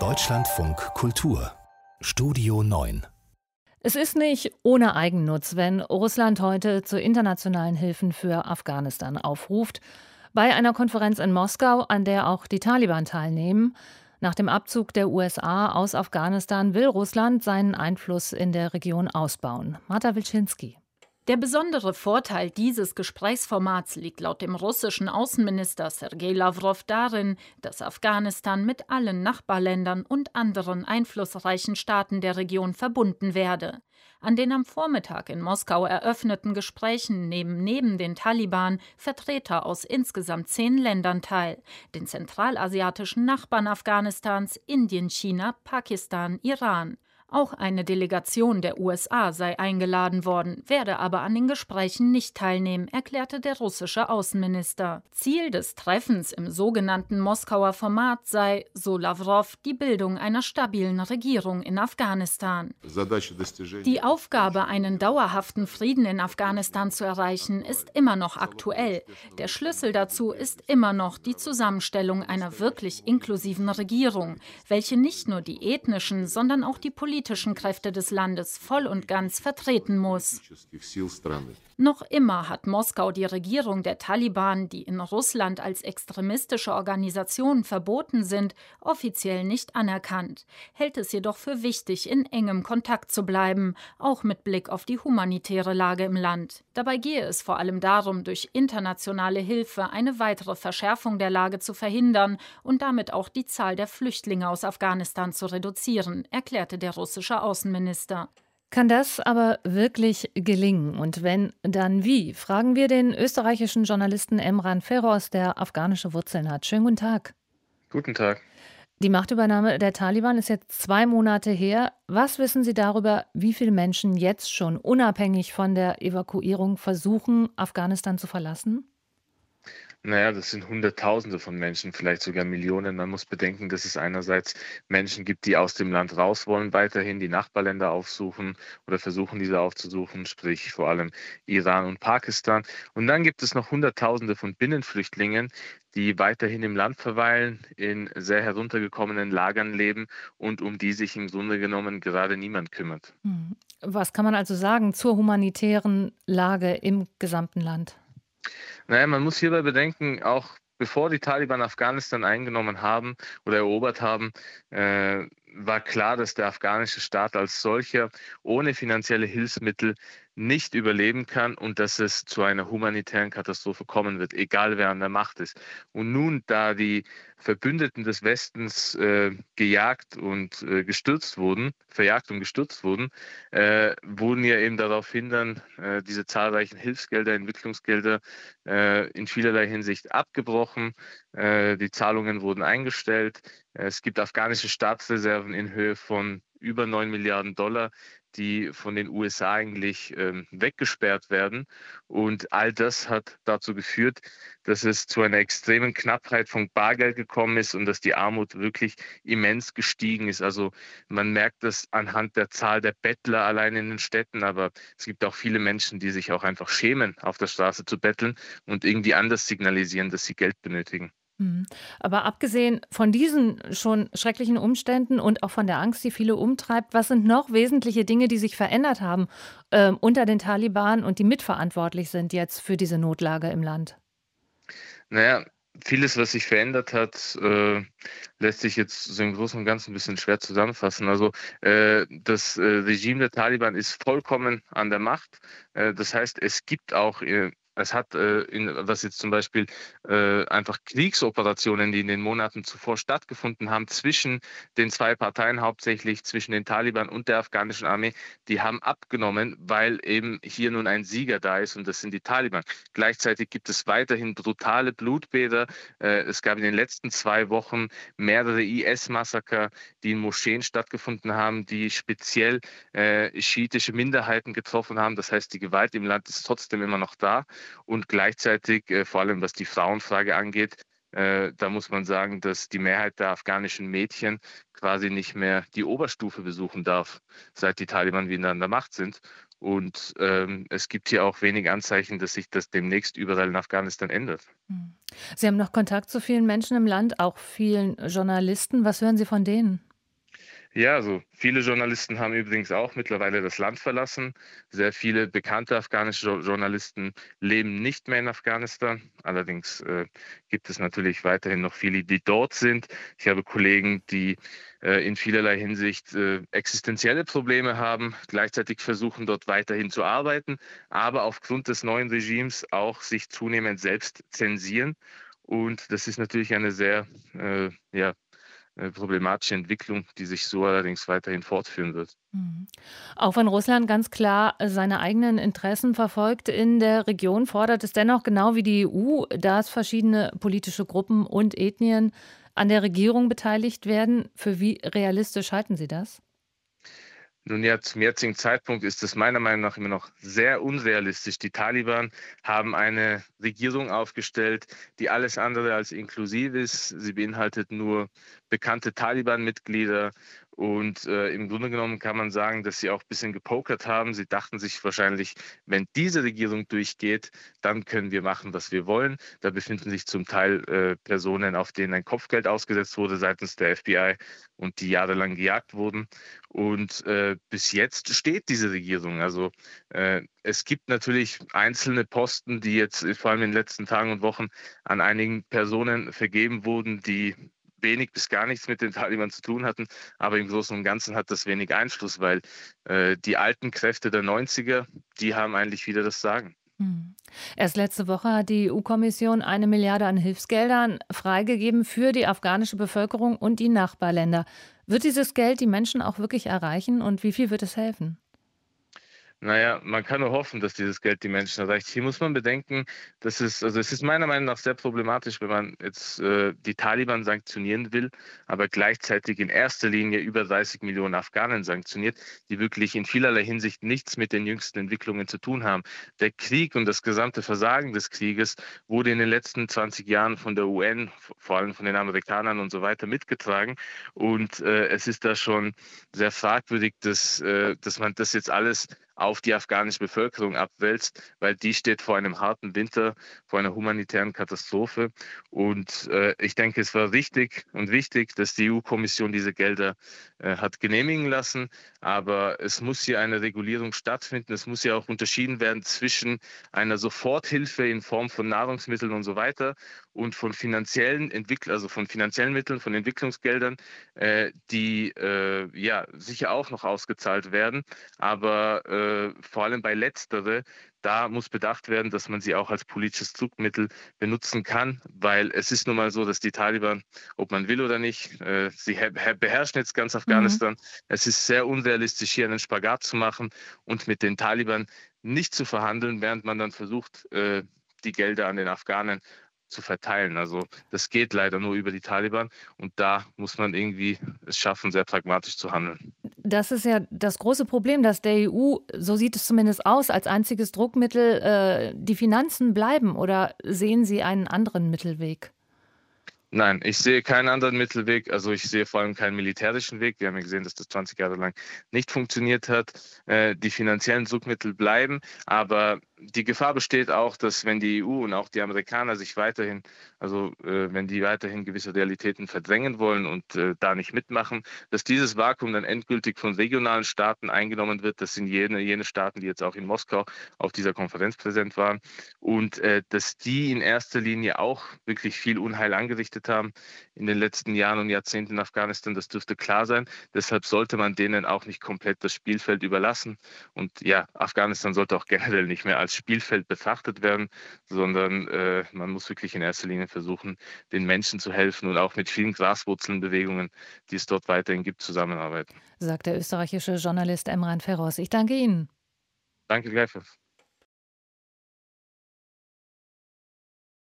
Deutschlandfunk Kultur Studio 9 es ist nicht ohne Eigennutz, wenn Russland heute zu internationalen Hilfen für Afghanistan aufruft. Bei einer Konferenz in Moskau, an der auch die Taliban teilnehmen, nach dem Abzug der USA aus Afghanistan will Russland seinen Einfluss in der Region ausbauen. Marta Wilczynski. Der besondere Vorteil dieses Gesprächsformats liegt laut dem russischen Außenminister Sergei Lavrov darin, dass Afghanistan mit allen Nachbarländern und anderen einflussreichen Staaten der Region verbunden werde. An den am Vormittag in Moskau eröffneten Gesprächen nehmen neben den Taliban Vertreter aus insgesamt zehn Ländern teil, den zentralasiatischen Nachbarn Afghanistans, Indien, China, Pakistan, Iran. Auch eine Delegation der USA sei eingeladen worden, werde aber an den Gesprächen nicht teilnehmen, erklärte der russische Außenminister. Ziel des Treffens im sogenannten Moskauer Format sei, so Lavrov, die Bildung einer stabilen Regierung in Afghanistan. Die Aufgabe, einen dauerhaften Frieden in Afghanistan zu erreichen, ist immer noch aktuell. Der Schlüssel dazu ist immer noch die Zusammenstellung einer wirklich inklusiven Regierung, welche nicht nur die ethnischen, sondern auch die politischen politischen Kräfte des Landes voll und ganz vertreten muss. Noch immer hat Moskau die Regierung der Taliban, die in Russland als extremistische Organisation verboten sind, offiziell nicht anerkannt, hält es jedoch für wichtig, in engem Kontakt zu bleiben, auch mit Blick auf die humanitäre Lage im Land. Dabei gehe es vor allem darum, durch internationale Hilfe eine weitere Verschärfung der Lage zu verhindern und damit auch die Zahl der Flüchtlinge aus Afghanistan zu reduzieren, erklärte der russische russische Außenminister. Kann das aber wirklich gelingen? Und wenn, dann wie? Fragen wir den österreichischen Journalisten Emran Feroz, der afghanische Wurzeln hat. Schönen guten Tag. Guten Tag. Die Machtübernahme der Taliban ist jetzt zwei Monate her. Was wissen Sie darüber, wie viele Menschen jetzt schon unabhängig von der Evakuierung versuchen, Afghanistan zu verlassen? Naja, das sind Hunderttausende von Menschen, vielleicht sogar Millionen. Man muss bedenken, dass es einerseits Menschen gibt, die aus dem Land raus wollen, weiterhin die Nachbarländer aufsuchen oder versuchen, diese aufzusuchen, sprich vor allem Iran und Pakistan. Und dann gibt es noch Hunderttausende von Binnenflüchtlingen, die weiterhin im Land verweilen, in sehr heruntergekommenen Lagern leben und um die sich im Grunde genommen gerade niemand kümmert. Hm. Was kann man also sagen zur humanitären Lage im gesamten Land? Naja, man muss hierbei bedenken, auch bevor die Taliban Afghanistan eingenommen haben oder erobert haben, äh, war klar, dass der afghanische Staat als solcher ohne finanzielle Hilfsmittel nicht überleben kann und dass es zu einer humanitären Katastrophe kommen wird, egal wer an der Macht ist. Und nun, da die Verbündeten des Westens äh, gejagt und äh, gestürzt wurden, verjagt und gestürzt wurden, äh, wurden ja eben darauf hindern, äh, diese zahlreichen Hilfsgelder, Entwicklungsgelder äh, in vielerlei Hinsicht abgebrochen. Äh, die Zahlungen wurden eingestellt. Es gibt afghanische Staatsreserven in Höhe von über 9 Milliarden Dollar, die von den USA eigentlich ähm, weggesperrt werden. Und all das hat dazu geführt, dass es zu einer extremen Knappheit von Bargeld gekommen ist und dass die Armut wirklich immens gestiegen ist. Also man merkt das anhand der Zahl der Bettler allein in den Städten, aber es gibt auch viele Menschen, die sich auch einfach schämen, auf der Straße zu betteln und irgendwie anders signalisieren, dass sie Geld benötigen. Mhm. Aber abgesehen von diesen schon schrecklichen Umständen und auch von der Angst, die viele umtreibt, was sind noch wesentliche Dinge, die sich verändert haben äh, unter den Taliban und die mitverantwortlich sind jetzt für diese Notlage im Land? Naja, vieles, was sich verändert hat, äh, lässt sich jetzt so im Großen und Ganzen ein bisschen schwer zusammenfassen. Also äh, das äh, Regime der Taliban ist vollkommen an der Macht. Äh, das heißt, es gibt auch äh, es hat, äh, in, was jetzt zum Beispiel äh, einfach Kriegsoperationen, die in den Monaten zuvor stattgefunden haben, zwischen den zwei Parteien, hauptsächlich zwischen den Taliban und der afghanischen Armee, die haben abgenommen, weil eben hier nun ein Sieger da ist und das sind die Taliban. Gleichzeitig gibt es weiterhin brutale Blutbäder. Äh, es gab in den letzten zwei Wochen mehrere IS-Massaker, die in Moscheen stattgefunden haben, die speziell äh, schiitische Minderheiten getroffen haben. Das heißt, die Gewalt im Land ist trotzdem immer noch da. Und gleichzeitig, äh, vor allem was die Frauenfrage angeht, äh, da muss man sagen, dass die Mehrheit der afghanischen Mädchen quasi nicht mehr die Oberstufe besuchen darf, seit die Taliban wieder an der Macht sind. Und ähm, es gibt hier auch wenig Anzeichen, dass sich das demnächst überall in Afghanistan ändert. Hm. Sie haben noch Kontakt zu vielen Menschen im Land, auch vielen Journalisten. Was hören Sie von denen? Ja, also viele Journalisten haben übrigens auch mittlerweile das Land verlassen. Sehr viele bekannte afghanische Journalisten leben nicht mehr in Afghanistan. Allerdings äh, gibt es natürlich weiterhin noch viele, die dort sind. Ich habe Kollegen, die äh, in vielerlei Hinsicht äh, existenzielle Probleme haben, gleichzeitig versuchen dort weiterhin zu arbeiten, aber aufgrund des neuen Regimes auch sich zunehmend selbst zensieren. Und das ist natürlich eine sehr äh, ja, problematische Entwicklung, die sich so allerdings weiterhin fortführen wird. Mhm. Auch wenn Russland ganz klar seine eigenen Interessen verfolgt in der Region, fordert es dennoch genau wie die EU, dass verschiedene politische Gruppen und Ethnien an der Regierung beteiligt werden. Für wie realistisch halten Sie das? Nun ja, zum jetzigen Zeitpunkt ist es meiner Meinung nach immer noch sehr unrealistisch. Die Taliban haben eine Regierung aufgestellt, die alles andere als inklusiv ist. Sie beinhaltet nur bekannte Taliban-Mitglieder und äh, im Grunde genommen kann man sagen, dass sie auch ein bisschen gepokert haben. Sie dachten sich wahrscheinlich, wenn diese Regierung durchgeht, dann können wir machen, was wir wollen. Da befinden sich zum Teil äh, Personen, auf denen ein Kopfgeld ausgesetzt wurde seitens der FBI und die jahrelang gejagt wurden. Und äh, bis jetzt steht diese Regierung. Also äh, es gibt natürlich einzelne Posten, die jetzt vor allem in den letzten Tagen und Wochen an einigen Personen vergeben wurden, die wenig bis gar nichts mit den Taliban zu tun hatten. Aber im Großen und Ganzen hat das wenig Einfluss, weil äh, die alten Kräfte der 90er, die haben eigentlich wieder das Sagen. Hm. Erst letzte Woche hat die EU-Kommission eine Milliarde an Hilfsgeldern freigegeben für die afghanische Bevölkerung und die Nachbarländer. Wird dieses Geld die Menschen auch wirklich erreichen und wie viel wird es helfen? Naja, man kann nur hoffen, dass dieses Geld die Menschen erreicht. Hier muss man bedenken, dass es, also es ist meiner Meinung nach sehr problematisch, wenn man jetzt äh, die Taliban sanktionieren will, aber gleichzeitig in erster Linie über 30 Millionen Afghanen sanktioniert, die wirklich in vielerlei Hinsicht nichts mit den jüngsten Entwicklungen zu tun haben. Der Krieg und das gesamte Versagen des Krieges wurde in den letzten 20 Jahren von der UN, vor allem von den Amerikanern und so weiter mitgetragen. Und äh, es ist da schon sehr fragwürdig, dass, äh, dass man das jetzt alles auf die afghanische Bevölkerung abwälzt, weil die steht vor einem harten Winter, vor einer humanitären Katastrophe. Und äh, ich denke, es war richtig und wichtig, dass die EU-Kommission diese Gelder äh, hat genehmigen lassen. Aber es muss hier eine Regulierung stattfinden. Es muss ja auch unterschieden werden zwischen einer Soforthilfe in Form von Nahrungsmitteln und so weiter und von finanziellen Entwickl also von finanziellen Mitteln, von Entwicklungsgeldern, äh, die äh, ja sicher auch noch ausgezahlt werden. Aber äh, vor allem bei letztere, da muss bedacht werden, dass man sie auch als politisches Zugmittel benutzen kann, weil es ist nun mal so, dass die Taliban, ob man will oder nicht, äh, sie beherrschen jetzt ganz Afghanistan. Mhm. Es ist sehr unrealistisch, hier einen Spagat zu machen und mit den Taliban nicht zu verhandeln, während man dann versucht, äh, die Gelder an den Afghanen zu verteilen. Also das geht leider nur über die Taliban und da muss man irgendwie es schaffen, sehr pragmatisch zu handeln. Das ist ja das große Problem, dass der EU, so sieht es zumindest aus, als einziges Druckmittel äh, die Finanzen bleiben. Oder sehen Sie einen anderen Mittelweg? Nein, ich sehe keinen anderen Mittelweg. Also ich sehe vor allem keinen militärischen Weg. Wir haben ja gesehen, dass das 20 Jahre lang nicht funktioniert hat. Äh, die finanziellen Druckmittel bleiben, aber die Gefahr besteht auch, dass wenn die EU und auch die Amerikaner sich weiterhin, also äh, wenn die weiterhin gewisse Realitäten verdrängen wollen und äh, da nicht mitmachen, dass dieses Vakuum dann endgültig von regionalen Staaten eingenommen wird. Das sind jene, jene Staaten, die jetzt auch in Moskau auf dieser Konferenz präsent waren und äh, dass die in erster Linie auch wirklich viel Unheil angerichtet haben in den letzten Jahren und Jahrzehnten in Afghanistan. Das dürfte klar sein. Deshalb sollte man denen auch nicht komplett das Spielfeld überlassen. Und ja, Afghanistan sollte auch generell nicht mehr als Spielfeld betrachtet werden, sondern äh, man muss wirklich in erster Linie versuchen, den Menschen zu helfen und auch mit vielen Graswurzelnbewegungen, die es dort weiterhin gibt, zusammenarbeiten. Sagt der österreichische Journalist Emran Ferros. Ich danke Ihnen. Danke gleichfalls.